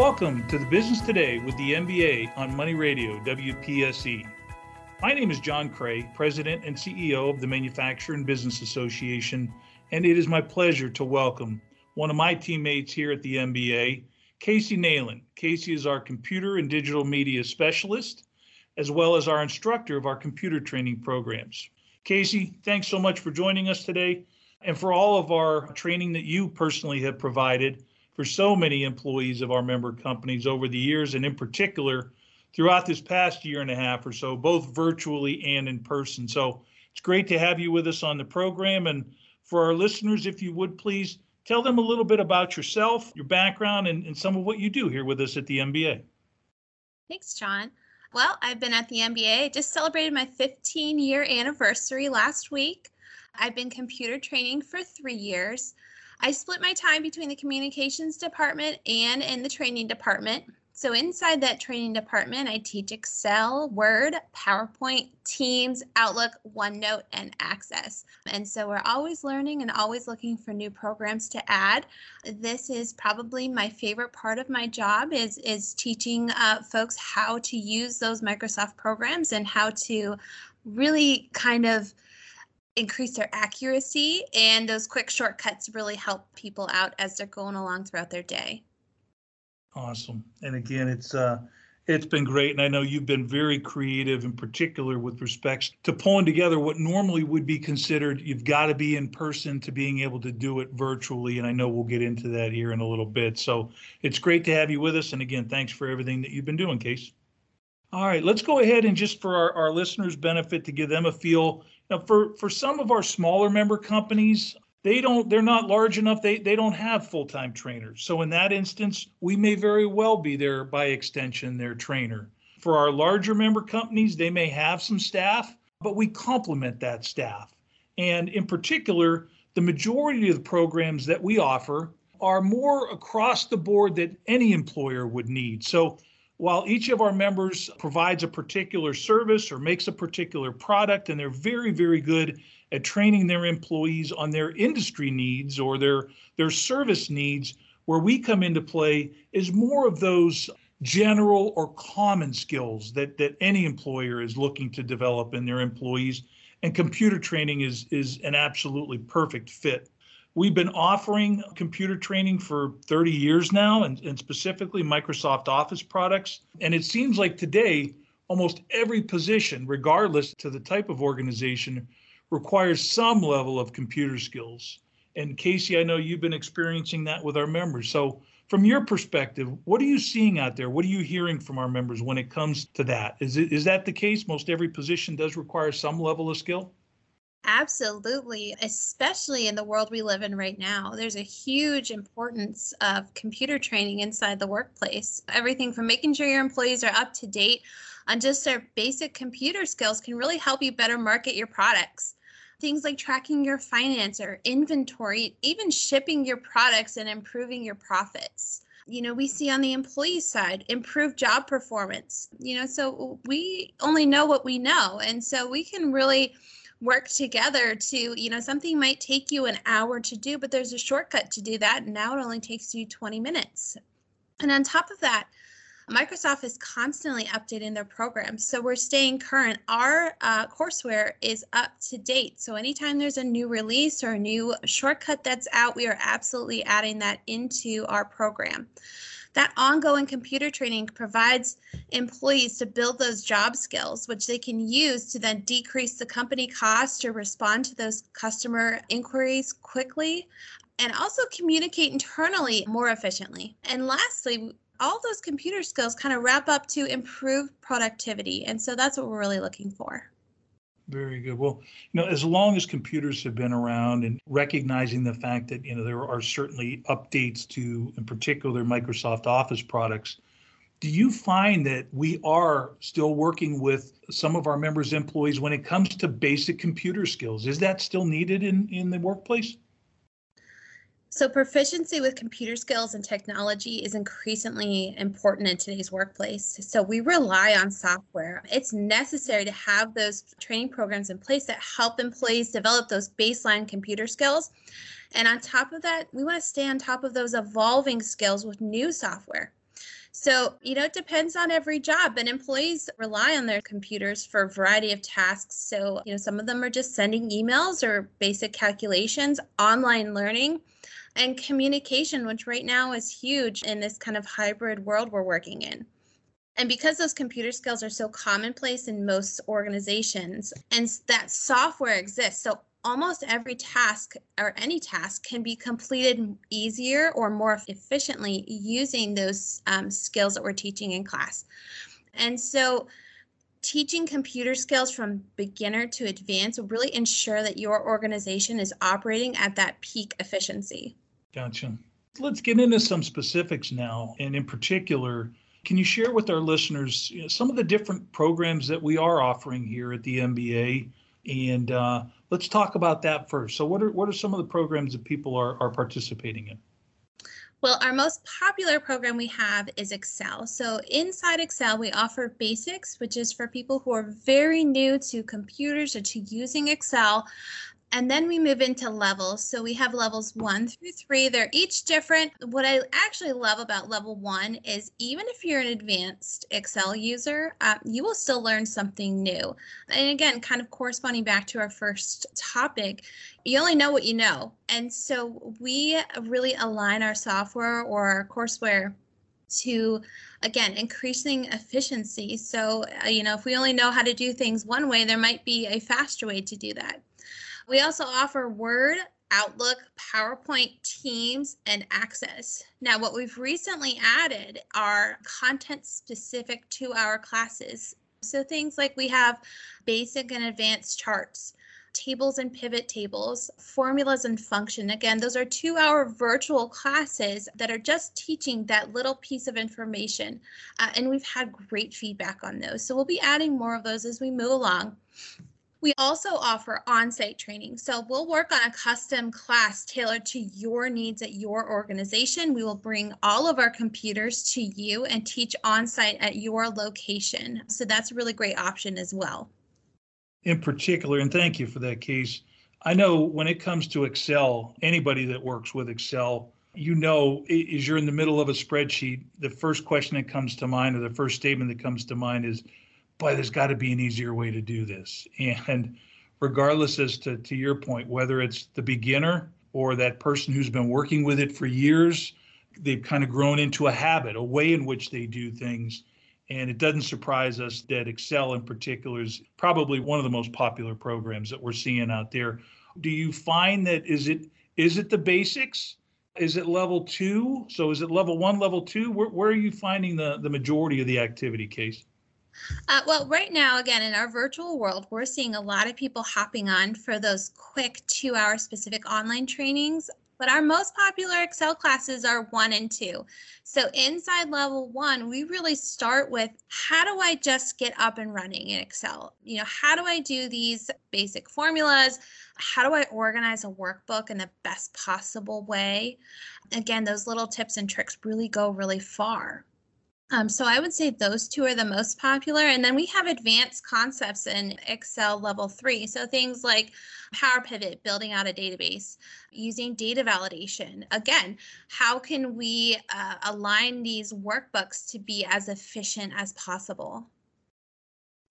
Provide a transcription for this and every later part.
Welcome to the Business Today with the MBA on Money Radio, WPSE. My name is John Cray, President and CEO of the Manufacturer and Business Association, and it is my pleasure to welcome one of my teammates here at the MBA, Casey Nalen. Casey is our computer and digital media specialist, as well as our instructor of our computer training programs. Casey, thanks so much for joining us today and for all of our training that you personally have provided for so many employees of our member companies over the years, and in particular throughout this past year and a half or so, both virtually and in person. So it's great to have you with us on the program. And for our listeners, if you would please tell them a little bit about yourself, your background, and, and some of what you do here with us at the MBA. Thanks, John. Well, I've been at the MBA, just celebrated my 15 year anniversary last week. I've been computer training for three years. I split my time between the communications department and in the training department. So inside that training department, I teach Excel, Word, PowerPoint, Teams, Outlook, OneNote, and Access. And so we're always learning and always looking for new programs to add. This is probably my favorite part of my job is, is teaching uh, folks how to use those Microsoft programs and how to really kind of increase their accuracy and those quick shortcuts really help people out as they're going along throughout their day. Awesome. And again, it's uh, it's been great, and I know you've been very creative, in particular with respects to pulling together what normally would be considered. You've got to be in person to being able to do it virtually, and I know we'll get into that here in a little bit. So it's great to have you with us, and again, thanks for everything that you've been doing, Case. All right, let's go ahead and just for our, our listeners' benefit to give them a feel. Now, for for some of our smaller member companies, they don't they're not large enough they they don't have full-time trainers. So in that instance we may very well be there by extension their trainer. For our larger member companies they may have some staff but we complement that staff. And in particular the majority of the programs that we offer are more across the board that any employer would need. So while each of our members provides a particular service or makes a particular product and they're very very good at training their employees on their industry needs or their their service needs where we come into play is more of those general or common skills that that any employer is looking to develop in their employees. And computer training is is an absolutely perfect fit we've been offering computer training for 30 years now and, and specifically microsoft office products and it seems like today almost every position regardless to the type of organization requires some level of computer skills. And Casey, I know you've been experiencing that with our members. So, from your perspective, what are you seeing out there? What are you hearing from our members when it comes to that? Is it is that the case? Most every position does require some level of skill. Absolutely, especially in the world we live in right now. There's a huge importance of computer training inside the workplace. Everything from making sure your employees are up to date on just their basic computer skills can really help you better market your products things like tracking your finance or inventory, even shipping your products and improving your profits. You know, we see on the employee side improved job performance. You know, so we only know what we know. And so we can really work together to, you know, something might take you an hour to do, but there's a shortcut to do that. And now it only takes you 20 minutes. And on top of that, Microsoft is constantly updating their programs. So we're staying current. Our uh, courseware is up to date. So anytime there's a new release or a new shortcut that's out, we are absolutely adding that into our program. That ongoing computer training provides employees to build those job skills, which they can use to then decrease the company cost or respond to those customer inquiries quickly and also communicate internally more efficiently. And lastly, all those computer skills kind of wrap up to improve productivity. And so that's what we're really looking for. Very good. Well, you know, as long as computers have been around and recognizing the fact that, you know, there are certainly updates to, in particular, Microsoft Office products, do you find that we are still working with some of our members' employees when it comes to basic computer skills? Is that still needed in, in the workplace? So, proficiency with computer skills and technology is increasingly important in today's workplace. So, we rely on software. It's necessary to have those training programs in place that help employees develop those baseline computer skills. And on top of that, we want to stay on top of those evolving skills with new software. So, you know, it depends on every job, and employees rely on their computers for a variety of tasks. So, you know, some of them are just sending emails or basic calculations, online learning, and communication, which right now is huge in this kind of hybrid world we're working in. And because those computer skills are so commonplace in most organizations and that software exists, so almost every task or any task can be completed easier or more efficiently using those um, skills that we're teaching in class. And so teaching computer skills from beginner to advanced will really ensure that your organization is operating at that peak efficiency. Gotcha. Let's get into some specifics now. And in particular, can you share with our listeners you know, some of the different programs that we are offering here at the MBA? And uh, let's talk about that first. So, what are what are some of the programs that people are, are participating in? Well, our most popular program we have is Excel. So inside Excel, we offer basics, which is for people who are very new to computers or to using Excel. And then we move into levels. So we have levels one through three. They're each different. What I actually love about level one is even if you're an advanced Excel user, uh, you will still learn something new. And again, kind of corresponding back to our first topic, you only know what you know. And so we really align our software or our courseware to again increasing efficiency so uh, you know if we only know how to do things one way there might be a faster way to do that we also offer Word, Outlook, PowerPoint, Teams, and Access. Now, what we've recently added are content specific to our classes. So things like we have basic and advanced charts, tables and pivot tables, formulas and function. Again, those are two hour virtual classes that are just teaching that little piece of information. Uh, and we've had great feedback on those. So we'll be adding more of those as we move along. We also offer on-site training. So we'll work on a custom class tailored to your needs at your organization. We will bring all of our computers to you and teach on-site at your location. So that's a really great option as well. In particular, and thank you for that Case. I know when it comes to Excel, anybody that works with Excel, you know, as you're in the middle of a spreadsheet, the first question that comes to mind or the first statement that comes to mind is, boy, there's got to be an easier way to do this. And regardless as to, to your point, whether it's the beginner or that person who's been working with it for years, they've kind of grown into a habit, a way in which they do things. And it doesn't surprise us that Excel in particular is probably one of the most popular programs that we're seeing out there. Do you find that is it is it the basics? Is it level two? So is it level one, level two? Where, where are you finding the, the majority of the activity Case? Uh, well, right now, again, in our virtual world, we're seeing a lot of people hopping on for those quick two hour specific online trainings. But our most popular Excel classes are one and two. So inside level one, we really start with how do I just get up and running in Excel? You know, how do I do these basic formulas? How do I organize a workbook in the best possible way? Again, those little tips and tricks really go really far. Um, so I would say those two are the most popular. And then we have advanced concepts in Excel level three. So things like Power Pivot, building out a database, using data validation. Again, how can we uh, align these workbooks to be as efficient as possible?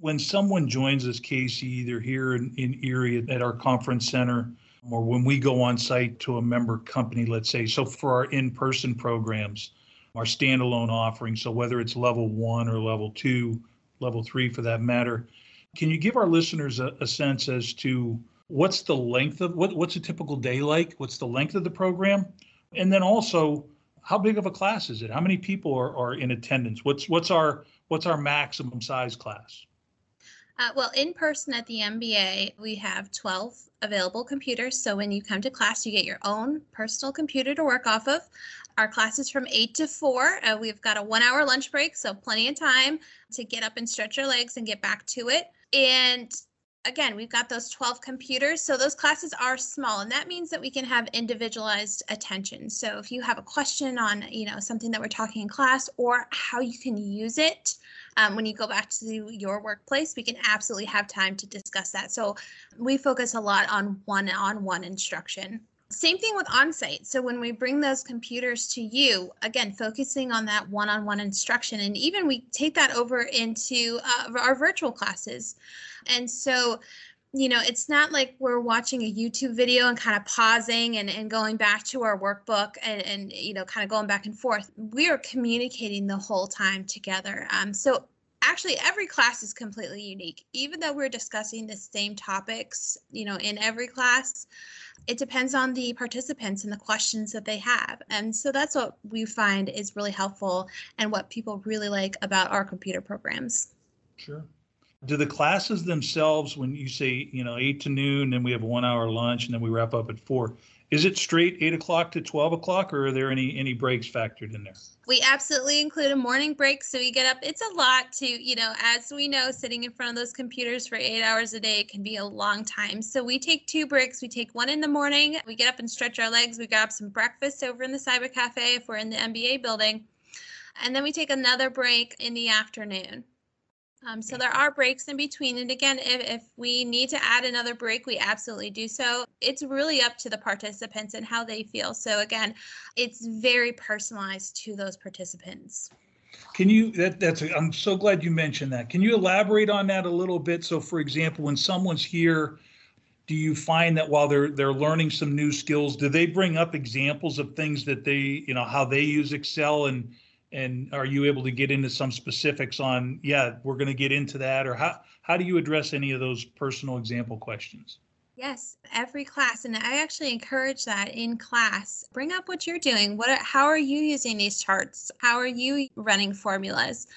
When someone joins us, Casey, either here in, in Erie at our conference center, or when we go on site to a member company, let's say, so for our in person programs, our standalone offering. So whether it's level one or level two, level three for that matter, can you give our listeners a, a sense as to what's the length of what, what's a typical day like? What's the length of the program? And then also, how big of a class is it? How many people are, are in attendance? What's what's our what's our maximum size class? Uh, well, in person at the MBA, we have 12 available computers. So when you come to class, you get your own personal computer to work off of. Our class is from 8 to 4. Uh, we've got a one hour lunch break, so plenty of time to get up and stretch your legs and get back to it. And again, we've got those 12 computers. So those classes are small and that means that we can have individualized attention. So if you have a question on, you know, something that we're talking in class or how you can use it, um, when you go back to your workplace, we can absolutely have time to discuss that. So we focus a lot on one-on-one instruction. Same thing with on-site. So when we bring those computers to you, again, focusing on that one-on-one instruction, and even we take that over into uh, our virtual classes. And so you know, it's not like we're watching a YouTube video and kind of pausing and, and going back to our workbook and, and, you know, kind of going back and forth. We are communicating the whole time together. Um, so actually every class is completely unique. Even though we're discussing the same topics, you know, in every class, it depends on the participants and the questions that they have. And so that's what we find is really helpful and what people really like about our computer programs. Sure. Do the classes themselves, when you say, you know, eight to noon, then we have one hour lunch and then we wrap up at four, is it straight eight o'clock to 12 o'clock or are there any, any breaks factored in there? We absolutely include a morning break. So we get up, it's a lot to, you know, as we know, sitting in front of those computers for eight hours a day can be a long time. So we take two breaks. We take one in the morning, we get up and stretch our legs, we grab some breakfast over in the cyber cafe if we're in the MBA building. And then we take another break in the afternoon. Um, so there are breaks in between. And again, if, if we need to add another break, we absolutely do so. It's really up to the participants and how they feel. So again, it's very personalized to those participants. Can you, that, that's, I'm so glad you mentioned that. Can you elaborate on that a little bit? So for example, when someone's here, do you find that while they're they're learning some new skills, do they bring up examples of things that they, you know, how they use Excel and and are you able to get into some specifics on, yeah, we're going to get into that, or how how do you address any of those personal example questions? Yes, every class, and I actually encourage that in class. Bring up what you're doing. What? How are you using these charts? How are you running formulas?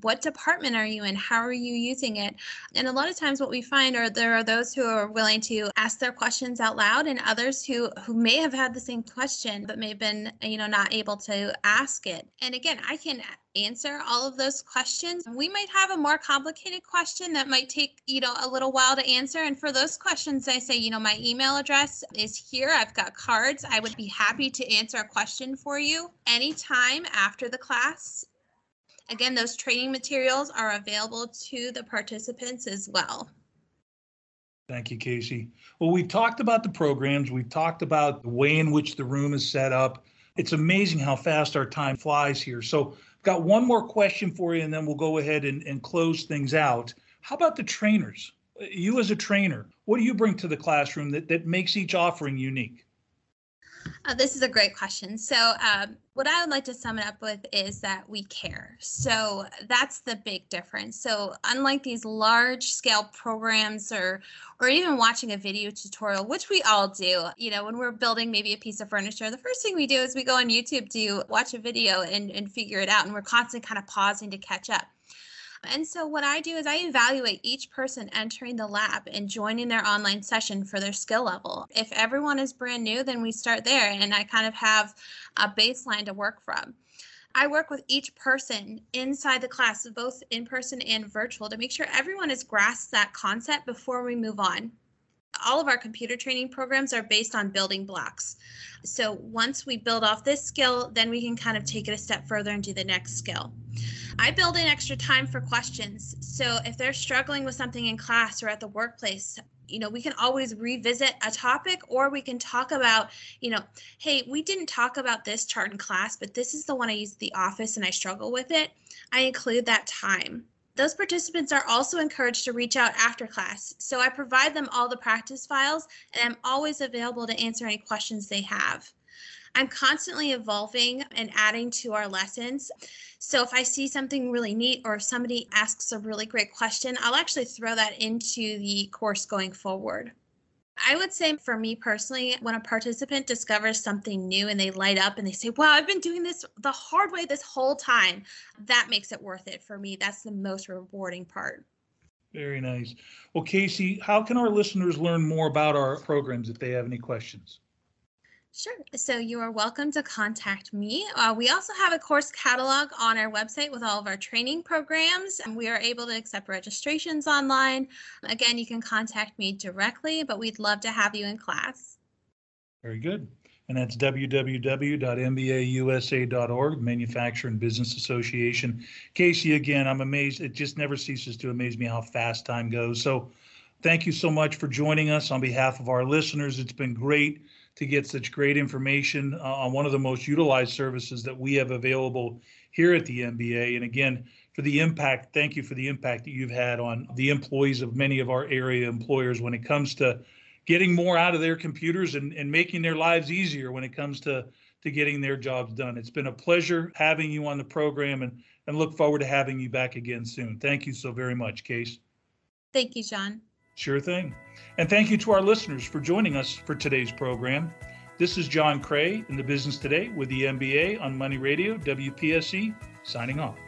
What department are you in? How are you using it? And a lot of times what we find are there are those who are willing to ask their questions out loud and others who who may have had the same question but may have been, you know, not able to ask it. And again, I can answer all of those questions. We might have a more complicated question that might take, you know, a little while to answer. And for those questions, I say, you know, my email address is here. I've got cards. I would be happy to answer a question for you anytime after the class. Again, those training materials are available to the participants as well. Thank you, Casey. Well, we've talked about the programs. We've talked about the way in which the room is set up. It's amazing how fast our time flies here. So got one more question for you, and then we'll go ahead and, and close things out. How about the trainers? You as a trainer, what do you bring to the classroom that, that makes each offering unique? Uh, this is a great question. So, um, what I would like to sum it up with is that we care. So, that's the big difference. So, unlike these large scale programs or or even watching a video tutorial, which we all do, you know, when we're building maybe a piece of furniture, the first thing we do is we go on YouTube to watch a video and, and figure it out. And we're constantly kind of pausing to catch up. And so what I do is I evaluate each person entering the lab and joining their online session for their skill level. If everyone is brand new, then we start there and I kind of have a baseline to work from. I work with each person inside the class, both in person and virtual, to make sure everyone has grasped that concept before we move on all of our computer training programs are based on building blocks. So once we build off this skill, then we can kind of take it a step further and do the next skill. I build in extra time for questions. So if they're struggling with something in class or at the workplace, you know, we can always revisit a topic or we can talk about, you know, hey, we didn't talk about this chart in class, but this is the one I use at the office and I struggle with it. I include that time. Those participants are also encouraged to reach out after class. So I provide them all the practice files and I'm always available to answer any questions they have. I'm constantly evolving and adding to our lessons. So if I see something really neat or if somebody asks a really great question, I'll actually throw that into the course going forward. I would say for me personally, when a participant discovers something new and they light up and they say, Wow, I've been doing this the hard way this whole time, that makes it worth it for me. That's the most rewarding part. Very nice. Well, Casey, how can our listeners learn more about our programs if they have any questions? Sure. So you are welcome to contact me. Uh, we also have a course catalog on our website with all of our training programs, we are able to accept registrations online. Again, you can contact me directly, but we'd love to have you in class. Very good. And that's www.mbausa.org, Manufacturing Business Association. Casey, again, I'm amazed. It just never ceases to amaze me how fast time goes. So thank you so much for joining us on behalf of our listeners. It's been great to get such great information uh, on one of the most utilized services that we have available here at the MBA. And again, for the impact, thank you for the impact that you've had on the employees of many of our area employers when it comes to getting more out of their computers and, and making their lives easier when it comes to, to getting their jobs done. It's been a pleasure having you on the program and, and look forward to having you back again soon. Thank you so very much, Case. Thank you, John. Sure thing. And thank you to our listeners for joining us for today's program. This is John Cray in the Business Today with the MBA on Money Radio, WPSE, signing off.